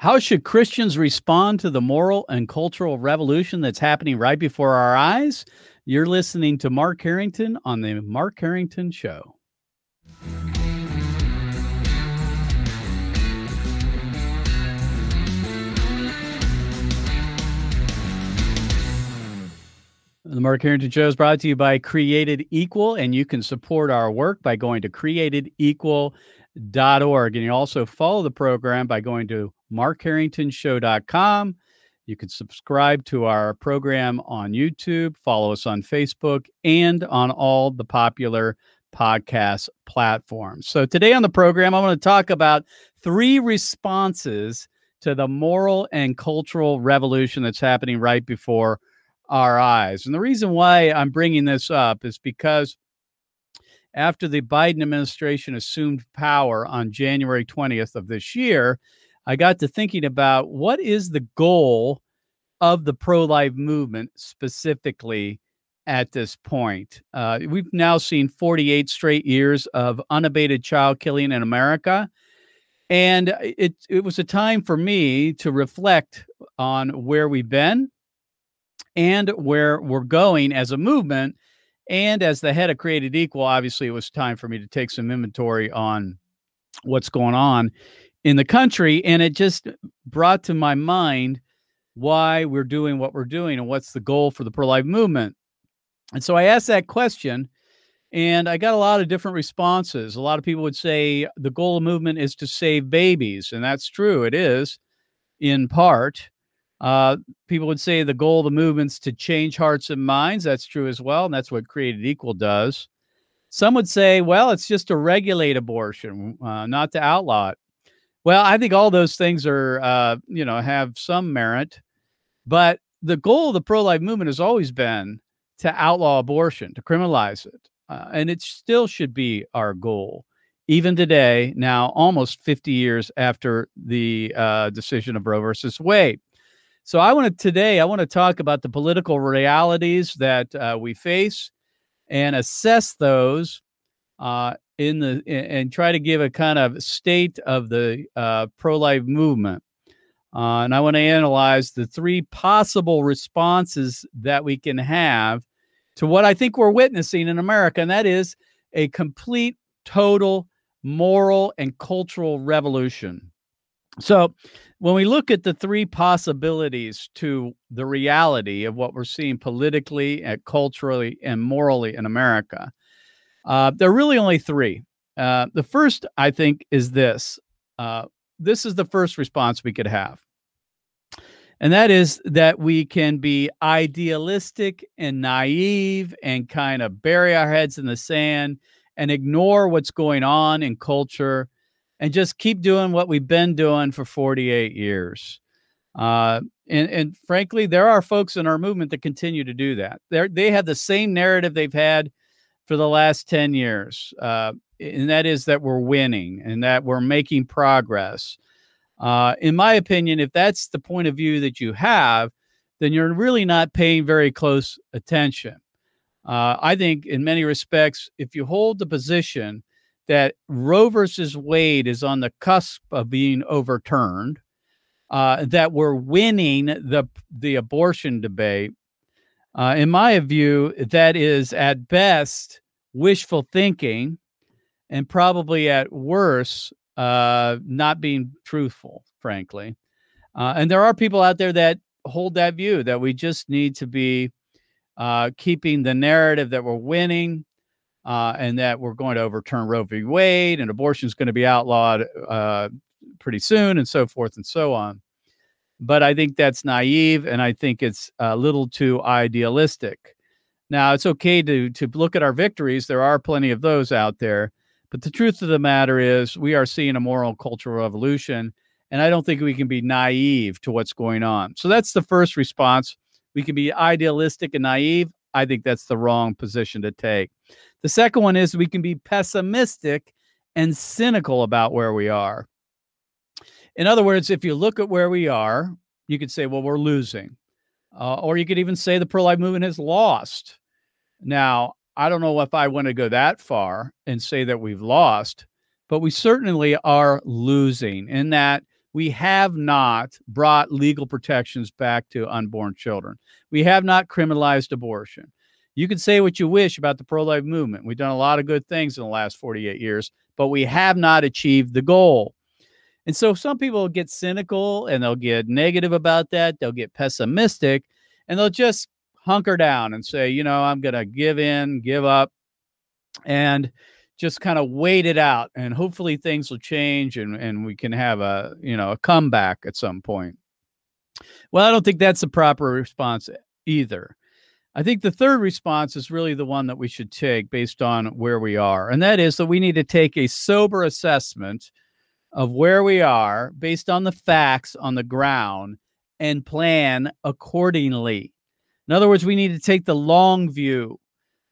How should Christians respond to the moral and cultural revolution that's happening right before our eyes? You're listening to Mark Harrington on the Mark Harrington Show. The Mark Harrington Show is brought to you by Created Equal, and you can support our work by going to createdequal.org. And you also follow the program by going to markharringtonshow.com. You can subscribe to our program on YouTube, follow us on Facebook, and on all the popular podcast platforms. So, today on the program, I want to talk about three responses to the moral and cultural revolution that's happening right before our eyes. And the reason why I'm bringing this up is because after the Biden administration assumed power on January 20th of this year, I got to thinking about what is the goal of the pro life movement specifically at this point. Uh, we've now seen 48 straight years of unabated child killing in America. And it, it was a time for me to reflect on where we've been and where we're going as a movement. And as the head of Created Equal, obviously, it was time for me to take some inventory on what's going on in the country. And it just brought to my mind why we're doing what we're doing and what's the goal for the pro life movement. And so I asked that question and I got a lot of different responses. A lot of people would say the goal of movement is to save babies. And that's true, it is in part. Uh, people would say the goal of the movement's to change hearts and minds. That's true as well, and that's what Created Equal does. Some would say, well, it's just to regulate abortion, uh, not to outlaw it. Well, I think all those things are, uh, you know, have some merit, but the goal of the pro-life movement has always been to outlaw abortion, to criminalize it, uh, and it still should be our goal, even today. Now, almost 50 years after the uh, decision of Roe versus Wade. So I want to today I want to talk about the political realities that uh, we face and assess those uh, in the and try to give a kind of state of the uh, pro-life movement. Uh, and I want to analyze the three possible responses that we can have to what I think we're witnessing in America, and that is a complete, total moral and cultural revolution. So, when we look at the three possibilities to the reality of what we're seeing politically, and culturally, and morally in America, uh, there are really only three. Uh, the first, I think, is this. Uh, this is the first response we could have. And that is that we can be idealistic and naive and kind of bury our heads in the sand and ignore what's going on in culture and just keep doing what we've been doing for 48 years. Uh, and, and frankly, there are folks in our movement that continue to do that. They they have the same narrative they've had for the last 10 years, uh, and that is that we're winning and that we're making progress. Uh, in my opinion, if that's the point of view that you have, then you're really not paying very close attention. Uh, I think, in many respects, if you hold the position that Roe versus Wade is on the cusp of being overturned, uh, that we're winning the the abortion debate. Uh, in my view, that is at best wishful thinking, and probably at worst uh, not being truthful, frankly. Uh, and there are people out there that hold that view that we just need to be uh, keeping the narrative that we're winning uh, and that we're going to overturn Roe v. Wade and abortion is going to be outlawed uh, pretty soon and so forth and so on. But I think that's naive and I think it's a little too idealistic. Now, it's okay to, to look at our victories. There are plenty of those out there. But the truth of the matter is, we are seeing a moral cultural revolution. And I don't think we can be naive to what's going on. So that's the first response. We can be idealistic and naive. I think that's the wrong position to take. The second one is we can be pessimistic and cynical about where we are. In other words, if you look at where we are, you could say, well, we're losing. Uh, or you could even say the pro life movement has lost. Now, I don't know if I want to go that far and say that we've lost, but we certainly are losing in that we have not brought legal protections back to unborn children. We have not criminalized abortion. You can say what you wish about the pro life movement. We've done a lot of good things in the last 48 years, but we have not achieved the goal. And so some people get cynical and they'll get negative about that. They'll get pessimistic and they'll just hunker down and say, you know, I'm going to give in, give up, and just kind of wait it out. And hopefully things will change and, and we can have a, you know, a comeback at some point. Well, I don't think that's the proper response either. I think the third response is really the one that we should take based on where we are. And that is that we need to take a sober assessment of where we are based on the facts on the ground and plan accordingly. In other words, we need to take the long view.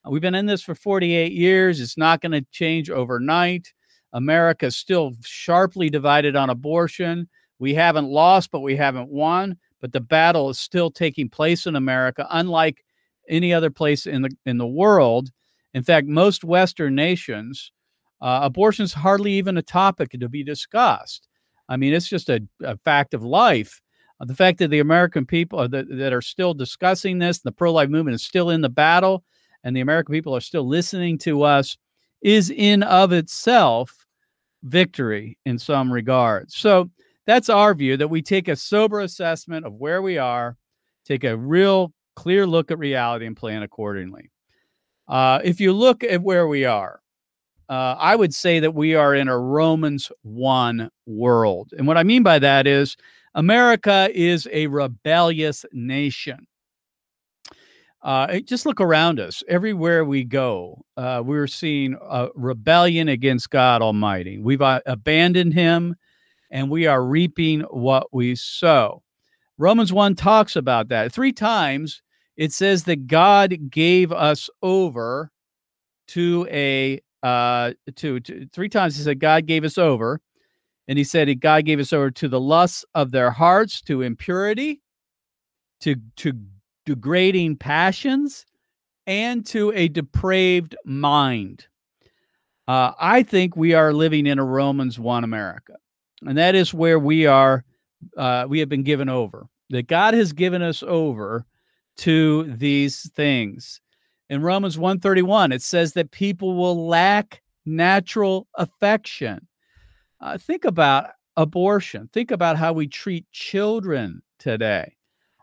Uh, we've been in this for 48 years. It's not going to change overnight. America is still sharply divided on abortion. We haven't lost, but we haven't won. But the battle is still taking place in America, unlike any other place in the in the world. In fact, most Western nations, uh, abortion is hardly even a topic to be discussed. I mean, it's just a, a fact of life. Uh, the fact that the American people are that, that are still discussing this, the pro-life movement is still in the battle, and the American people are still listening to us, is in of itself victory in some regards. So that's our view that we take a sober assessment of where we are, take a real clear look at reality and plan accordingly. Uh, if you look at where we are, uh, I would say that we are in a Romans 1 world. And what I mean by that is America is a rebellious nation. Uh, just look around us. Everywhere we go, uh, we're seeing a rebellion against God Almighty. We've uh, abandoned Him and we are reaping what we sow. Romans 1 talks about that. Three times it says that God gave us over to a uh to, to three times he said God gave us over and he said God gave us over to the lusts of their hearts to impurity to to degrading passions and to a depraved mind. Uh, I think we are living in a Romans 1 America. And that is where we are, uh, we have been given over. That God has given us over to these things. In Romans 131, it says that people will lack natural affection. Uh, think about abortion. Think about how we treat children today.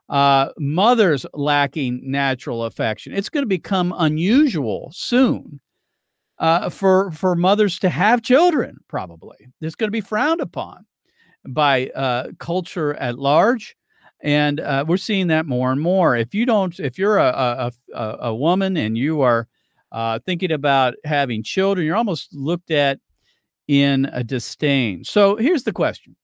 Uh, mothers lacking natural affection. It's going to become unusual soon uh, for for mothers to have children. Probably it's going to be frowned upon by uh, culture at large and uh, we're seeing that more and more. If you don't, if you're a a, a woman and you are uh, thinking about having children, you're almost looked at in a disdain. So here's the question: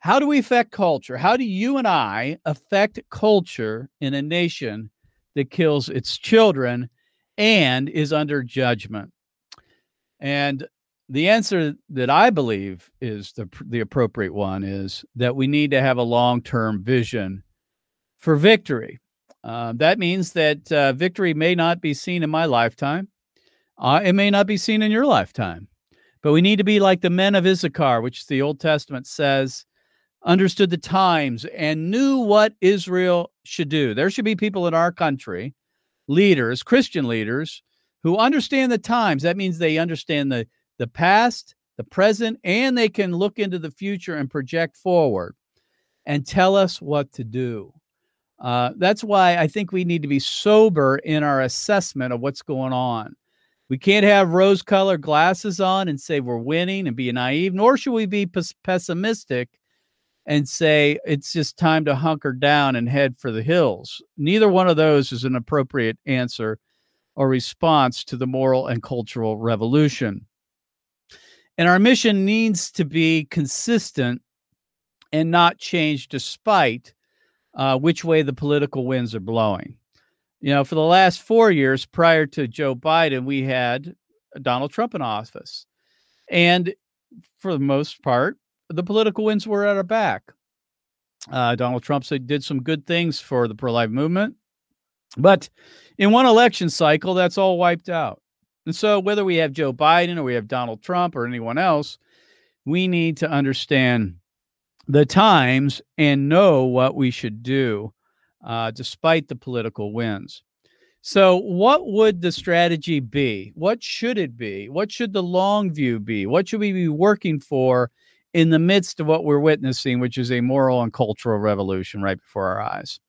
How do we affect culture? How do you and I affect culture in a nation that kills its children and is under judgment? And the answer that I believe is the the appropriate one is that we need to have a long term vision for victory. Uh, that means that uh, victory may not be seen in my lifetime. Uh, it may not be seen in your lifetime, but we need to be like the men of Issachar, which the Old Testament says understood the times and knew what Israel should do. There should be people in our country, leaders, Christian leaders, who understand the times. That means they understand the the past, the present, and they can look into the future and project forward and tell us what to do. Uh, that's why I think we need to be sober in our assessment of what's going on. We can't have rose colored glasses on and say we're winning and be naive, nor should we be pessimistic and say it's just time to hunker down and head for the hills. Neither one of those is an appropriate answer or response to the moral and cultural revolution. And our mission needs to be consistent and not change despite uh, which way the political winds are blowing. You know, for the last four years prior to Joe Biden, we had Donald Trump in office. And for the most part, the political winds were at our back. Uh, Donald Trump did some good things for the pro life movement. But in one election cycle, that's all wiped out. And so, whether we have Joe Biden or we have Donald Trump or anyone else, we need to understand the times and know what we should do uh, despite the political winds. So, what would the strategy be? What should it be? What should the long view be? What should we be working for in the midst of what we're witnessing, which is a moral and cultural revolution right before our eyes?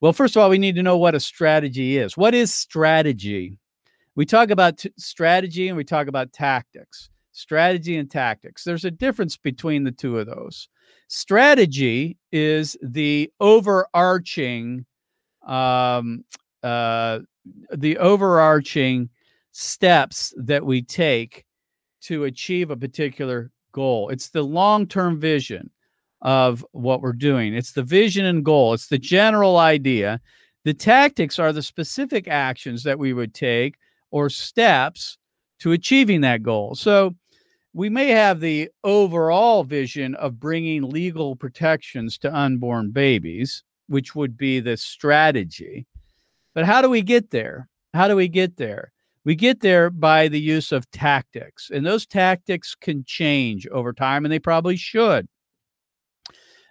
Well, first of all, we need to know what a strategy is. What is strategy? We talk about t- strategy and we talk about tactics. Strategy and tactics. There's a difference between the two of those. Strategy is the overarching um, uh, the overarching steps that we take to achieve a particular goal. It's the long term vision of what we're doing, it's the vision and goal, it's the general idea. The tactics are the specific actions that we would take or steps to achieving that goal. So, we may have the overall vision of bringing legal protections to unborn babies, which would be the strategy. But how do we get there? How do we get there? We get there by the use of tactics, and those tactics can change over time, and they probably should.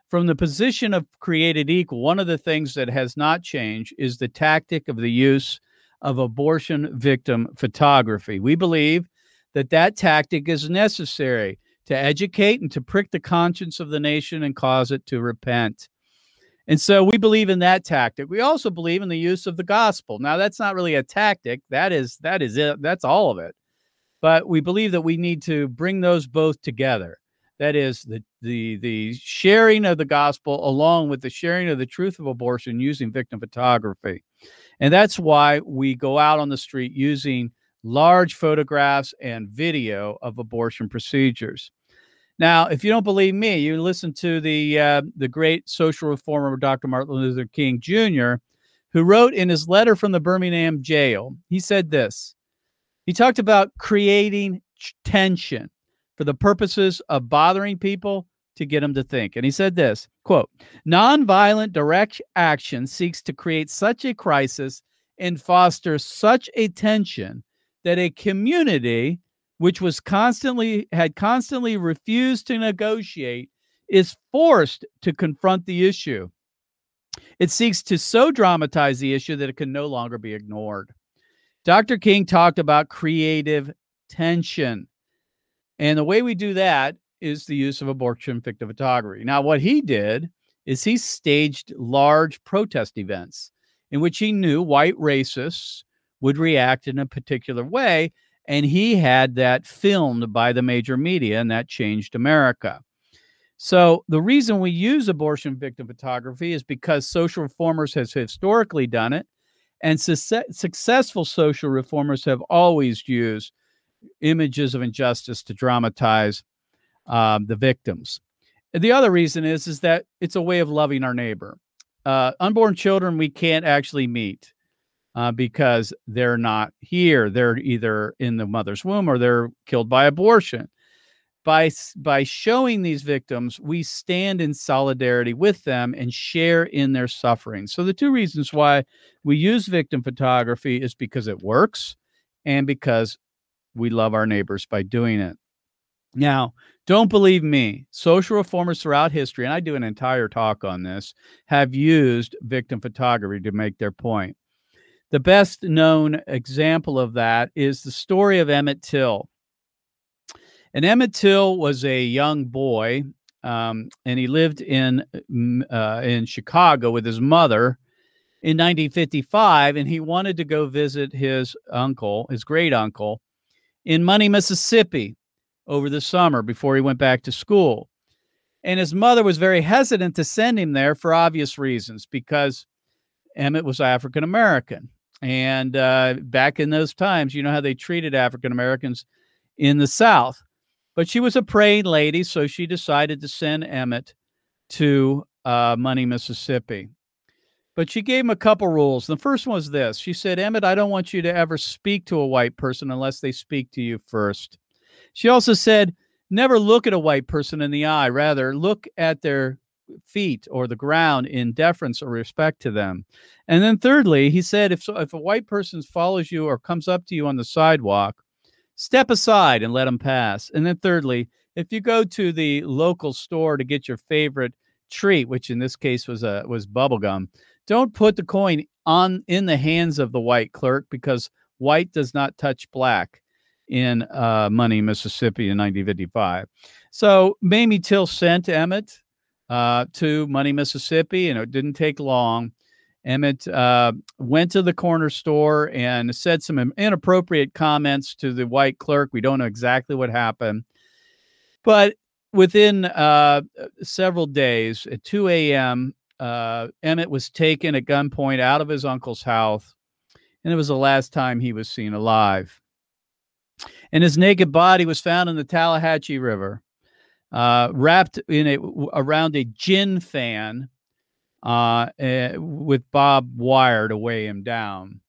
From the position of created equal, one of the things that has not changed is the tactic of the use of abortion victim photography. We believe that that tactic is necessary to educate and to prick the conscience of the nation and cause it to repent. And so we believe in that tactic. We also believe in the use of the gospel. Now that's not really a tactic. That is that is it. That's all of it. But we believe that we need to bring those both together. That is the the the sharing of the gospel along with the sharing of the truth of abortion using victim photography. And that's why we go out on the street using large photographs and video of abortion procedures. Now, if you don't believe me, you listen to the uh, the great social reformer Dr. Martin Luther King Jr., who wrote in his letter from the Birmingham jail. He said this. He talked about creating tension for the purposes of bothering people to get him to think. And he said this quote, nonviolent direct action seeks to create such a crisis and foster such a tension that a community which was constantly had constantly refused to negotiate, is forced to confront the issue. It seeks to so dramatize the issue that it can no longer be ignored. Dr. King talked about creative tension. And the way we do that is the use of abortion victim photography. Now, what he did is he staged large protest events in which he knew white racists would react in a particular way and he had that filmed by the major media, and that changed America. So the reason we use abortion victim photography is because social reformers has historically done it, and su- successful social reformers have always used images of injustice to dramatize um, the victims. The other reason is is that it's a way of loving our neighbor. Uh, unborn children we can't actually meet uh, because they're not here. They're either in the mother's womb or they're killed by abortion. By, by showing these victims, we stand in solidarity with them and share in their suffering. So, the two reasons why we use victim photography is because it works and because we love our neighbors by doing it. Now, don't believe me. Social reformers throughout history, and I do an entire talk on this, have used victim photography to make their point. The best known example of that is the story of Emmett Till. And Emmett Till was a young boy, um, and he lived in uh, in Chicago with his mother in 1955, and he wanted to go visit his uncle, his great uncle, in Money, Mississippi, over the summer before he went back to school. And his mother was very hesitant to send him there for obvious reasons because Emmett was African American. And uh, back in those times, you know how they treated African Americans in the South. But she was a praying lady, so she decided to send Emmett to uh, Money, Mississippi. But she gave him a couple rules. The first one was this She said, Emmett, I don't want you to ever speak to a white person unless they speak to you first. She also said, Never look at a white person in the eye. Rather, look at their feet or the ground in deference or respect to them. And then thirdly, he said if if a white person follows you or comes up to you on the sidewalk, step aside and let them pass. And then thirdly, if you go to the local store to get your favorite treat, which in this case was a was bubblegum, don't put the coin on in the hands of the white clerk because white does not touch black in uh, Money, Mississippi in 1955. So Mamie Till sent Emmett uh, to Money, Mississippi, and it didn't take long. Emmett uh, went to the corner store and said some inappropriate comments to the white clerk. We don't know exactly what happened. But within uh, several days, at 2 a.m., uh, Emmett was taken at gunpoint out of his uncle's house, and it was the last time he was seen alive. And his naked body was found in the Tallahatchie River, uh, wrapped in a around a gin fan uh, uh, with Bob wire to weigh him down.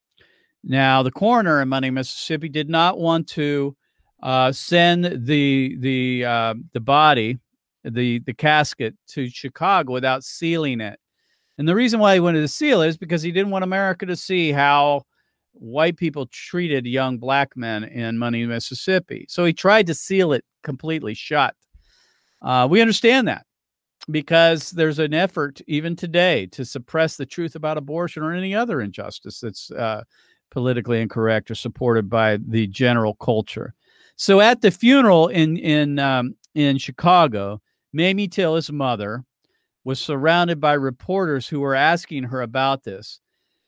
Now, the coroner in Money, Mississippi, did not want to uh, send the the uh, the body, the the casket to Chicago without sealing it. And the reason why he wanted to seal it is because he didn't want America to see how white people treated young black men in Money, Mississippi. So he tried to seal it completely shut. Uh, we understand that because there's an effort even today to suppress the truth about abortion or any other injustice that's uh, politically incorrect or supported by the general culture. So at the funeral in in um, in Chicago, Mamie Till, his mother, was surrounded by reporters who were asking her about this,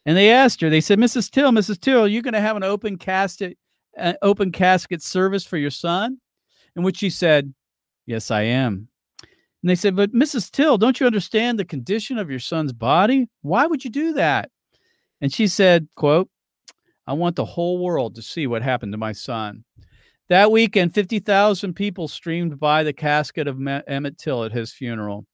and they asked her. They said, "Mrs. Till, Mrs. Till, are you going to have an open casket, uh, open casket service for your son?" In which she said, "Yes, I am." And they said, But Mrs. Till, don't you understand the condition of your son's body? Why would you do that? And she said, quote, I want the whole world to see what happened to my son. That weekend, 50,000 people streamed by the casket of Emmett Till at his funeral.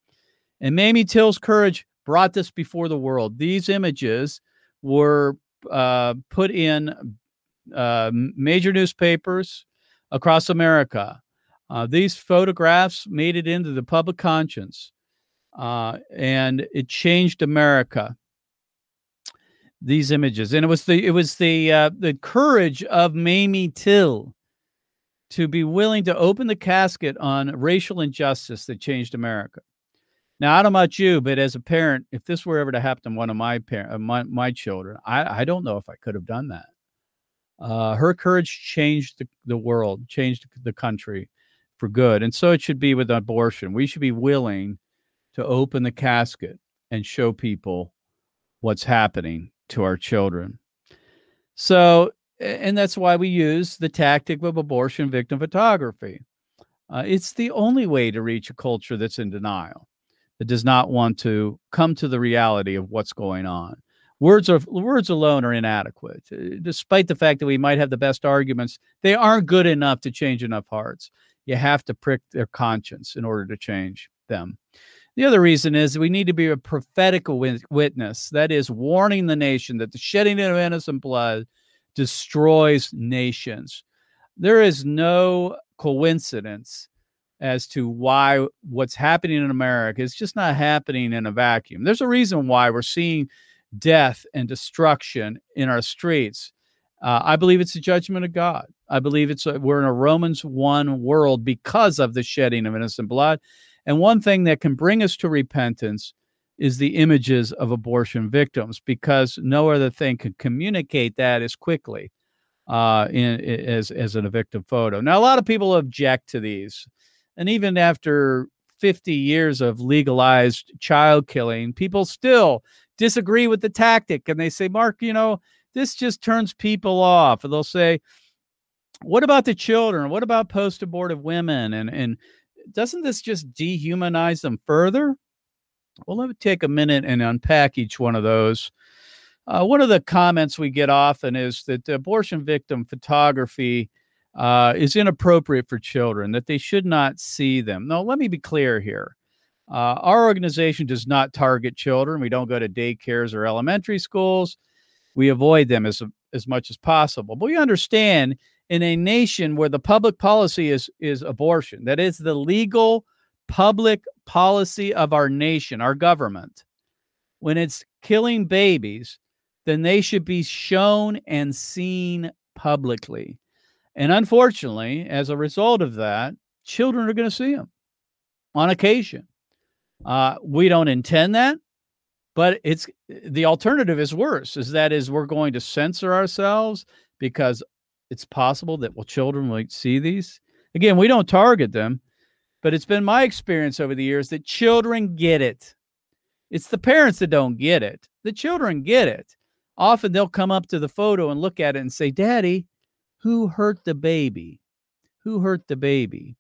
And Mamie Till's courage brought this before the world. These images were uh, put in uh, major newspapers across America. Uh, these photographs made it into the public conscience, uh, and it changed America. These images, and it was the it was the uh, the courage of Mamie Till to be willing to open the casket on racial injustice that changed America. Now, I don't know about you, but as a parent, if this were ever to happen to one of my parent, uh, my, my children, I, I don't know if I could have done that. Uh, her courage changed the, the world, changed the country, for good. And so it should be with abortion. We should be willing to open the casket and show people what's happening to our children. So, and that's why we use the tactic of abortion victim photography. Uh, it's the only way to reach a culture that's in denial, that does not want to come to the reality of what's going on. Words are words alone are inadequate. Uh, despite the fact that we might have the best arguments, they aren't good enough to change enough hearts you have to prick their conscience in order to change them. The other reason is we need to be a prophetic witness, that is, warning the nation that the shedding of innocent blood destroys nations. There is no coincidence as to why what's happening in America is just not happening in a vacuum. There's a reason why we're seeing death and destruction in our streets. Uh, I believe it's a judgment of God. I believe it's a, we're in a Romans 1 world because of the shedding of innocent blood. And one thing that can bring us to repentance is the images of abortion victims because no other thing can communicate that as quickly uh, in, as, as an victim photo. Now, a lot of people object to these. And even after 50 years of legalized child killing, people still disagree with the tactic. And they say, Mark, you know, this just turns people off. And they'll say, what about the children? What about post abortive women? And and doesn't this just dehumanize them further? Well, let me take a minute and unpack each one of those. Uh, one of the comments we get often is that abortion victim photography uh, is inappropriate for children, that they should not see them. No, let me be clear here. Uh, our organization does not target children. We don't go to daycares or elementary schools. We avoid them as, as much as possible. But we understand in a nation where the public policy is is abortion that is the legal public policy of our nation our government when it's killing babies then they should be shown and seen publicly and unfortunately as a result of that children are going to see them on occasion. Uh, we don't intend that, but it's the alternative is worse. Is that is we're going to censor ourselves because it's possible that well children might see these. Again, we don't target them, but it's been my experience over the years that children get it. It's the parents that don't get it. The children get it. Often they'll come up to the photo and look at it and say, "Daddy, who hurt the baby? Who hurt the baby?"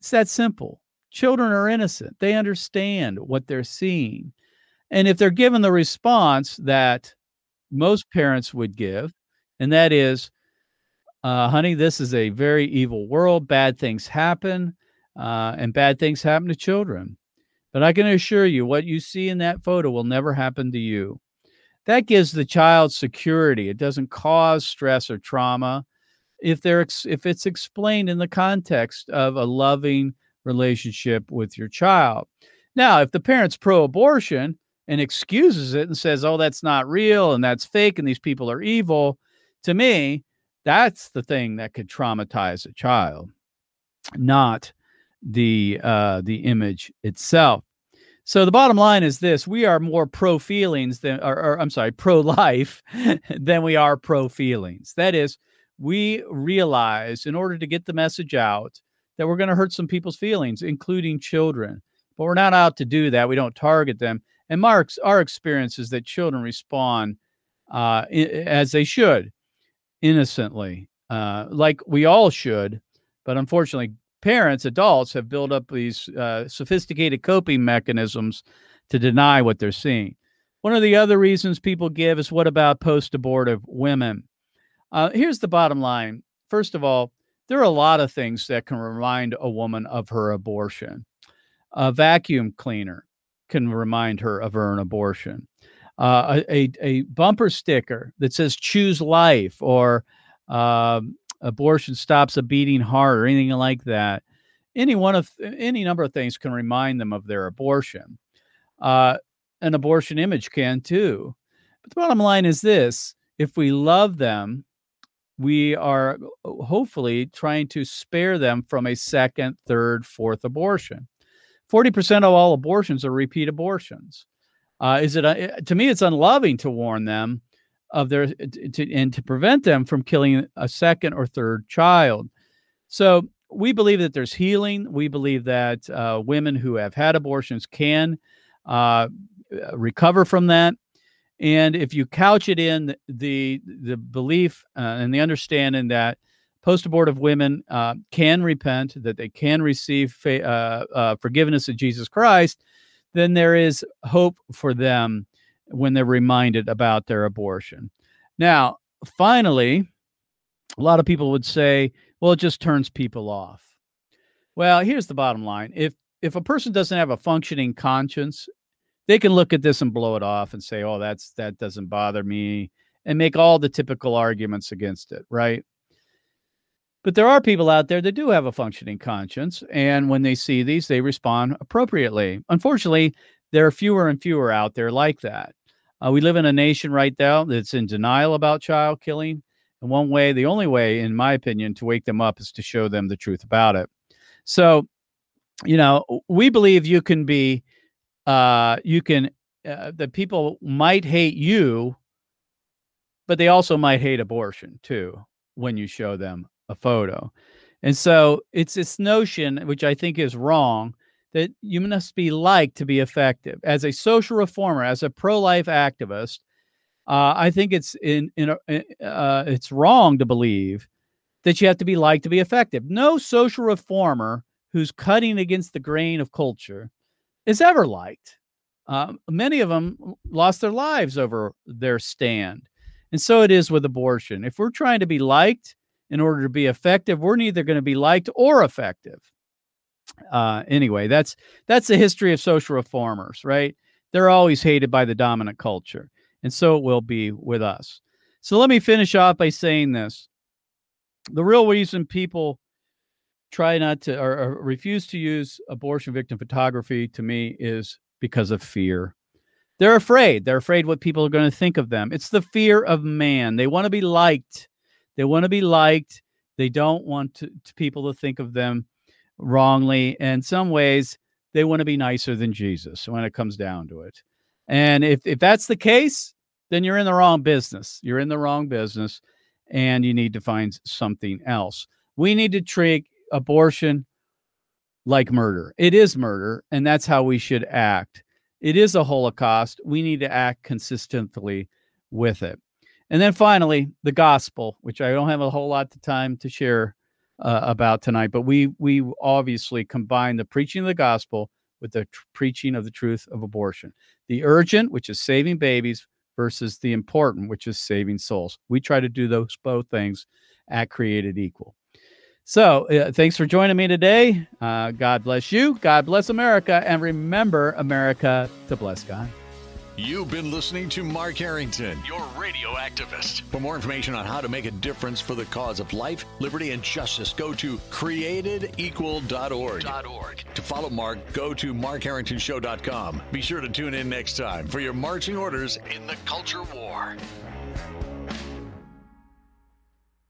It's that simple. Children are innocent. They understand what they're seeing. And if they're given the response that most parents would give, and that is, uh, honey, this is a very evil world. Bad things happen, uh, and bad things happen to children. But I can assure you, what you see in that photo will never happen to you. That gives the child security. It doesn't cause stress or trauma if they're if it's explained in the context of a loving relationship with your child. Now, if the parent's pro abortion and excuses it and says, oh, that's not real and that's fake and these people are evil, to me, that's the thing that could traumatize a child, not the uh, the image itself. So the bottom line is this: we are more pro feelings than, or, or I'm sorry, pro life than we are pro feelings. That is, we realize in order to get the message out that we're going to hurt some people's feelings, including children. But we're not out to do that. We don't target them. And Mark's our experience is that children respond uh, as they should, innocently, uh, like we all should. But unfortunately, parents, adults, have built up these uh, sophisticated coping mechanisms to deny what they're seeing. One of the other reasons people give is what about post abortive women? Uh, here's the bottom line. First of all, there are a lot of things that can remind a woman of her abortion. A vacuum cleaner can remind her of her an abortion. Uh, a, a, bumper sticker that says choose life or uh, abortion stops a beating heart or anything like that. Any one of any number of things can remind them of their abortion. Uh, an abortion image can too. But the bottom line is this if we love them we are uh, hopefully trying to spare them from a second, third, fourth abortion. 40% of all abortions are repeat abortions. Uh, is it uh, to me? It's unloving to warn them of their to, and to prevent them from killing a second or third child. So we believe that there's healing. We believe that uh, women who have had abortions can uh, recover from that. And if you couch it in the the belief uh, and the understanding that post-abortive women uh, can repent, that they can receive fa- uh, uh, forgiveness of Jesus Christ, then there is hope for them when they're reminded about their abortion. Now, finally, a lot of people would say, "Well, it just turns people off." Well, here's the bottom line: if if a person doesn't have a functioning conscience they can look at this and blow it off and say, "Oh, that's that doesn't bother me," and make all the typical arguments against it, right? But there are people out there that do have a functioning conscience, and when they see these, they respond appropriately. Unfortunately, there are fewer and fewer out there like that. Uh, we live in a nation right now that's in denial about child killing. And one way, the only way, in my opinion, to wake them up is to show them the truth about it. So, you know, we believe you can be uh, you can uh, the people might hate you, but they also might hate abortion too when you show them a photo. And so it's this notion, which I think is wrong, that you must be liked to be effective. As a social reformer, as a pro-life activist, uh, I think it's in, in uh, it's wrong to believe that you have to be liked to be effective. No social reformer who's cutting against the grain of culture is ever liked. Uh, many of them lost their lives over their stand. And so it is with abortion. If we're trying to be liked in order to be effective, we're neither going to be liked or effective. Uh, anyway, that's that's the history of social reformers, right? They're always hated by the dominant culture, and so it will be with us. So let me finish off by saying this: the real reason people try not to or, or refuse to use abortion victim photography to me is because of fear. They're afraid. They're afraid what people are going to think of them. It's the fear of man. They want to be liked. They want to be liked. They don't want to, to people to think of them wrongly. In some ways, they want to be nicer than Jesus when it comes down to it. And if, if that's the case, then you're in the wrong business. You're in the wrong business and you need to find something else. We need to treat abortion like murder. It is murder, and that's how we should act. It is a Holocaust. We need to act consistently with it. And then finally, the gospel, which I don't have a whole lot of time to share uh, about tonight, but we we obviously combine the preaching of the gospel with the tr- preaching of the truth of abortion. The urgent, which is saving babies, versus the important, which is saving souls. We try to do those both things at Created Equal. So, uh, thanks for joining me today. Uh, God bless you. God bless America. And remember, America, to bless God. You've been listening to Mark Harrington, your radio activist. For more information on how to make a difference for the cause of life, liberty, and justice, go to createdequal.org. To follow Mark, go to markharringtonshow.com. Be sure to tune in next time for your marching orders in the culture war.